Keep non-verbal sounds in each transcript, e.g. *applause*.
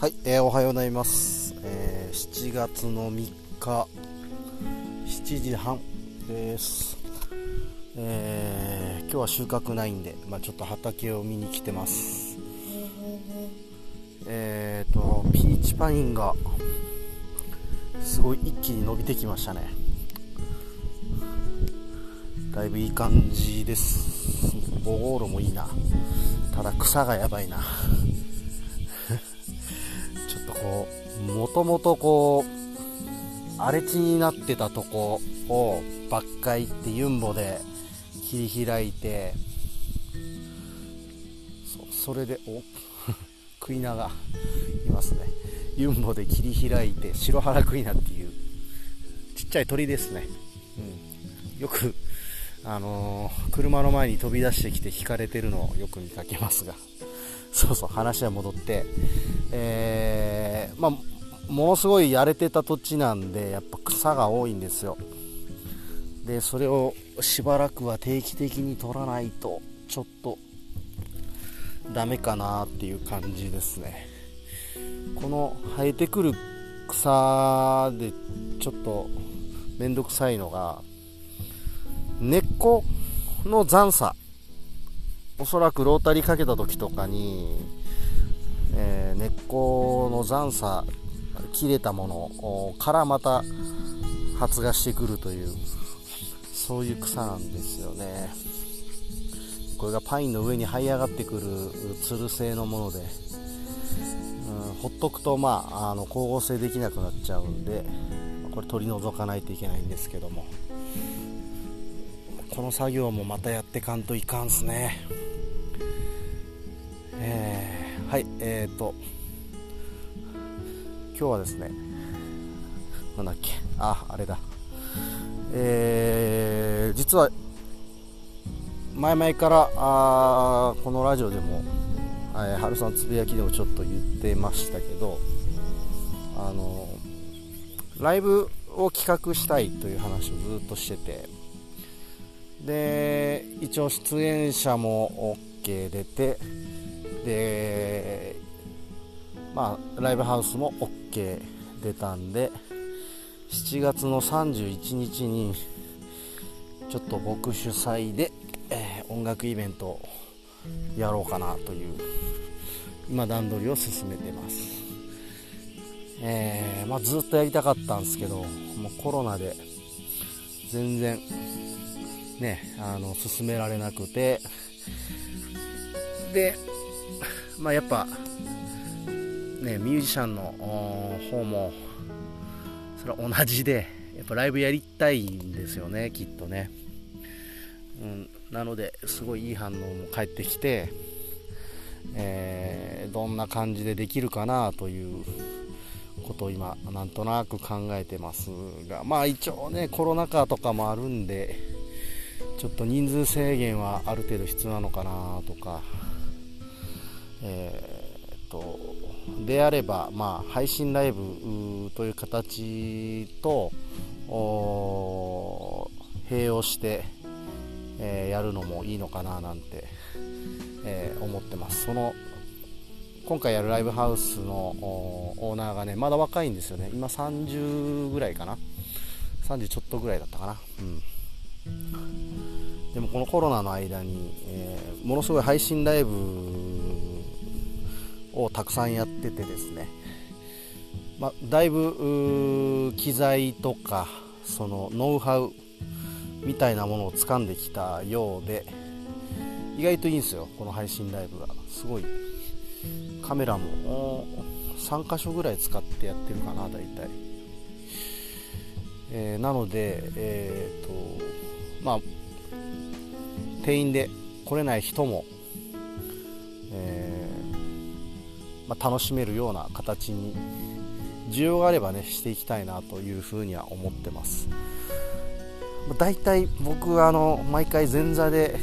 はい、えー、おはようございます、えー、7月の3日7時半です、えー、今日は収穫ないんで、まあ、ちょっと畑を見に来てます。えーとピーチパインがすごい一気に伸びてきましたね。だいぶいい感じです。ボゴーロもいいな。ただ草がやばいな。こうもともとこう荒れ地になってたとこを伐採ってユンボで切り開いてそそれでお *laughs* クイナがいますね。ユンボで切り開いて白原クイナっていうちっちゃい鳥ですね、うん、よくあのー、車の前に飛び出してきて引かれてるのをよく見かけますが。そうそう話は戻って、えー、まあ、ものすごい荒れてた土地なんでやっぱ草が多いんですよ。でそれをしばらくは定期的に取らないとちょっとダメかなっていう感じですね。この生えてくる草でちょっと面倒くさいのが根っこの残差おそらくロータリーかけた時とかに、えー、根っこの残差切れたものからまた発芽してくるというそういう草なんですよね。これがパインの上に這い上がってくるつる性のもので、うん、ほっとくとまああの光合成できなくなっちゃうんでこれ取り除かないといけないんですけどもこの作業もまたやってかんといかんすね、はいえーと。今日はですねなんだっけ？ああれだ。えー、実は前々からあこのラジオでも、えー、春さんつぶやきでもちょっと言ってましたけどあのライブを企画したいという話をずっとしててで一応出演者も OK 出てでまあライブハウスも OK 出たんで7月の31日にちょっと僕主催で、えー、音楽イベントをやろうかなという今段取りを進めてます、えー、まあ、ずっとやりたかったんですけどもうコロナで全然ねあの進められなくてでまあ、やっぱ、ね、ミュージシャンの方もそれは同じでやっぱライブやりたいんですよねきっとね、うん、なのですごいいい反応も返ってきて、えー、どんな感じでできるかなということを今なんとなく考えてますがまあ一応ねコロナ禍とかもあるんでちょっと人数制限はある程度必要なのかなとかえー、とであれば、まあ、配信ライブという形と併用して、えー、やるのもいいのかななんて、えー、思ってます。その今回やるライブハウスのオーナーがねまだ若いんですよね。今30ぐらいかな。30ちょっとぐらいだったかな。うん。でもこのコロナの間に、えー、ものすごい配信ライブをたくさんやっててですね、まあ、だいぶ機材とかそのノウハウみたいなものを掴んできたようで意外といいんですよこの配信ライブがすごいカメラも3箇所ぐらい使ってやってるかな大体、えー、なのでえっ、とまあ店員で来れない人も、まあ、楽しめるような形に需要があればねしていきたいなというふうには思ってます。だいたい僕あの毎回前座で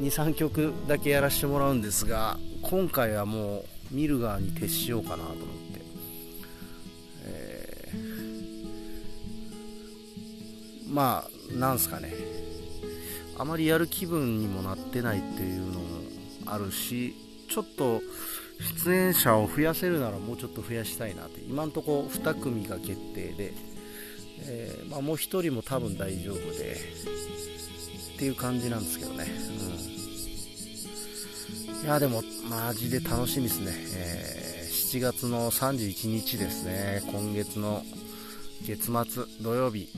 23曲だけやらせてもらうんですが今回はもう見る側に徹しようかなと思って、えー、まあなんすかね。あまりやる気分にもなってないっていうのもあるしちょっと出演者を増やせるならもうちょっと増やしたいなって今んとこ2組が決定で、えー、まあ、もう1人も多分大丈夫でっていう感じなんですけどね、うん、いやでもマジで楽しみですね、えー、7月の31日ですね。今月の月末土曜日。い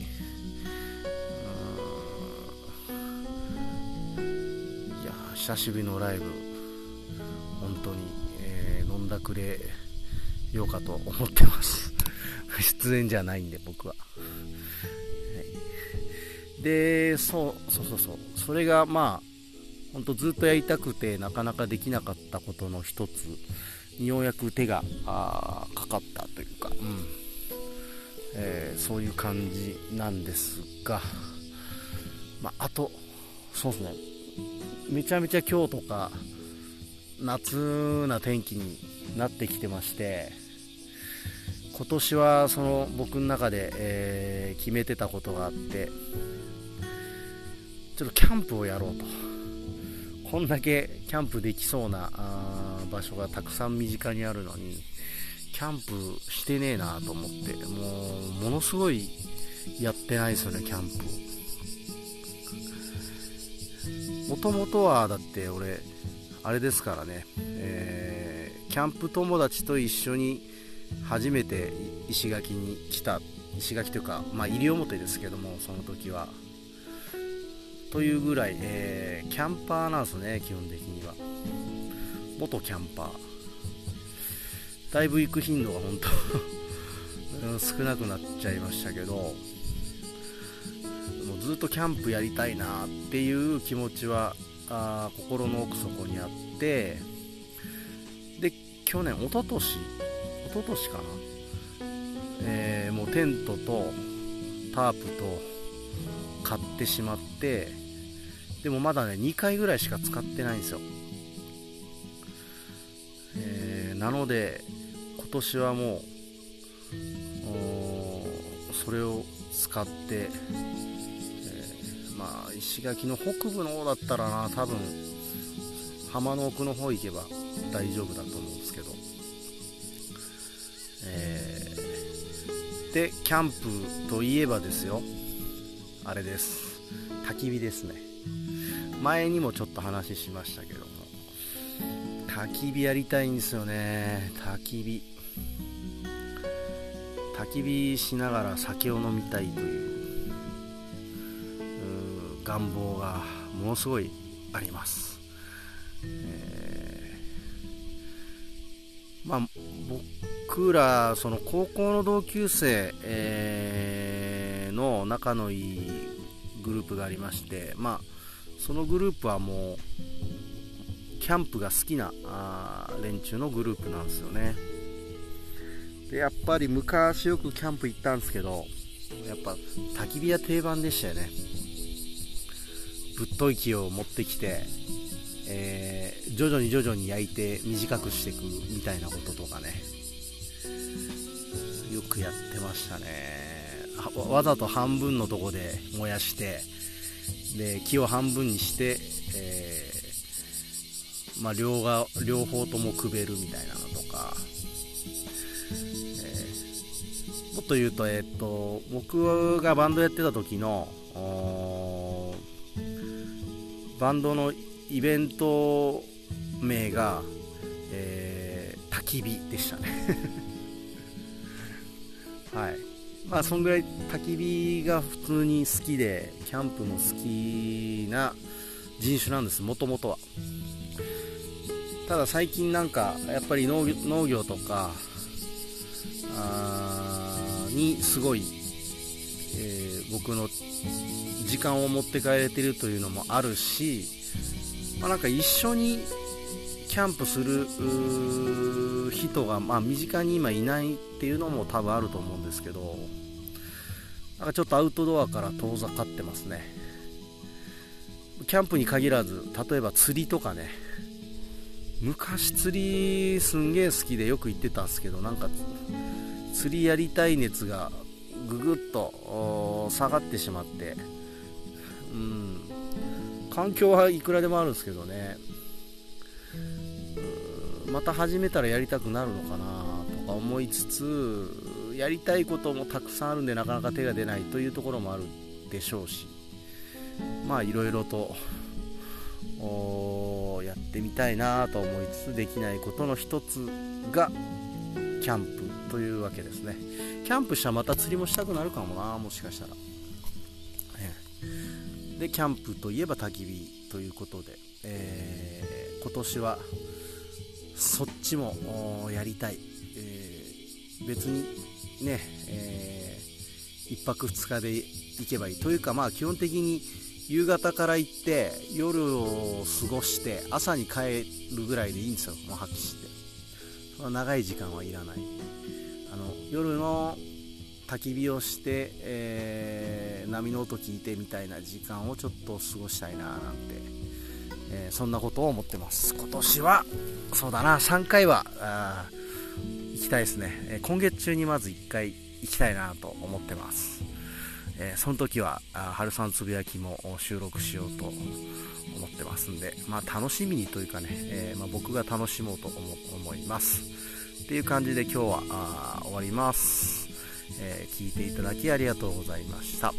や久しぶりのライブ。本当に、えー、飲んだくれようかと思ってます。*laughs* 出演じゃないんで僕は、はい、でそうそうそうそう。それがまあ本当ずっとやりたくてなかなかできなかったことの一つにようやく手がかかったというか、うん。えー、そういう感じなんですが、まあ、あとそうですね。めちゃめちゃ今日とか夏な天気になってきてまして今年はその僕の中で、えー、決めてたことがあってちょっとキャンプをやろうと。こんだけキャンプできそうな場所がたくさん身近にあるのにキャンプしてねえなと思ってもうものすごいやってないですよねキャンプを。もともとはだって俺あれですからね、えー、キャンプ友達と一緒に初めて石垣に来た石垣というか、まあ、西表ですけどもその時は。というぐらい、えー、キャンパーなんですね基本的には。元キャンパー。だいぶ行く頻度が本当 *laughs* 少なくなっちゃいましたけどもうずっとキャンプやりたいなっていう気持ちはあ心の奥底にあってで去年一昨年一昨年かな、えー、もうテントとタープと買ってしまってでもまだね2回ぐらいしか使ってないんですよ、えー、なので今年はもうそれを使ってまあ石垣の北部の方だったらな多分浜の奥の方行けば大丈夫だと思うんですけど、えー、でキャンプといえばですよ。あれです。焚き火ですね。前にもちょっと話しましたけども。焚き火やりたいんですよね。焚き火。焚き火しながら酒を飲みたいという。願望がものすごいあります、えー、まあ僕らその高校の同級生、えー、の仲のいいグループがありましてまあそのグループはもうキャンプが好きなあ連中のグループなんですよね。でやっぱり昔よくキャンプ行ったんですけどやっぱ焚き火は定番でしたよね。ぶっとい木を持ってきて、えー、徐々に徐々に焼いて短くしていくみたいなこととかね。よくやってましたね。わざと半分のとこで燃やしてで木を半分にして、えー、まあ、両が両方ともくべるみたいなのとか、えー、もっと言うと,、えー、っと僕がバンドやってた時のバンドのイベント名が、えー、焚き火でしたね。*laughs* はい。まあそんぐらい焚き火が普通に好きでキャンプも好きな人種なんです。もともとは。ただ最近なんかやっぱり農業とかにすごい、えー、僕の時間を持って帰れてるというのもあるし、まあ、なんか一緒にキャンプする人が、まあ、身近に今いないっていうのも多分あると思うんですけどなんかちょっとアウトドアから遠ざかってますね。キャンプに限らず例えば釣りとかね。昔釣りすんげえ好きでよく行ってたんですけどなんか釣りやりたい熱がぐぐっと下がってしまって。うん。環境はいくらでもあるんですけどね。また始めたらやりたくなるのかなとか思いつつやりたいこともたくさんあるんでなかなか手が出ないというところもあるでしょうし。まあいろいろとやってみたいなと思いつつできないことの一つがキャンプ。というわけですね。キャンプしたらまた釣りもしたくなるかもなもしかしたら、でキャンプといえば焚き火ということで、えー、今年はそっちもやりたい、えー、別にね、えー、1泊2日で行けばいい。というかまあ基本的に夕方から行って夜を過ごして朝に帰るぐらいでいいんですよ。もう発揮して。長い時間はいらない。夜の焚き火をして、えー、波の音聞いてみたいな時間をちょっと過ごしたいななんて、えー、そんなことを思ってます。今年はそうだな3回は行きたいですね、えー、今月中にまず1回行きたいなと思ってます。え、その時は春さんつぶやきも収録しようと思ってますんで、まあ、楽しみにというかね、え、まあ、僕が楽しもうと思います。っていう感じで今日は終わります、えー、聞いていただきありがとうございました。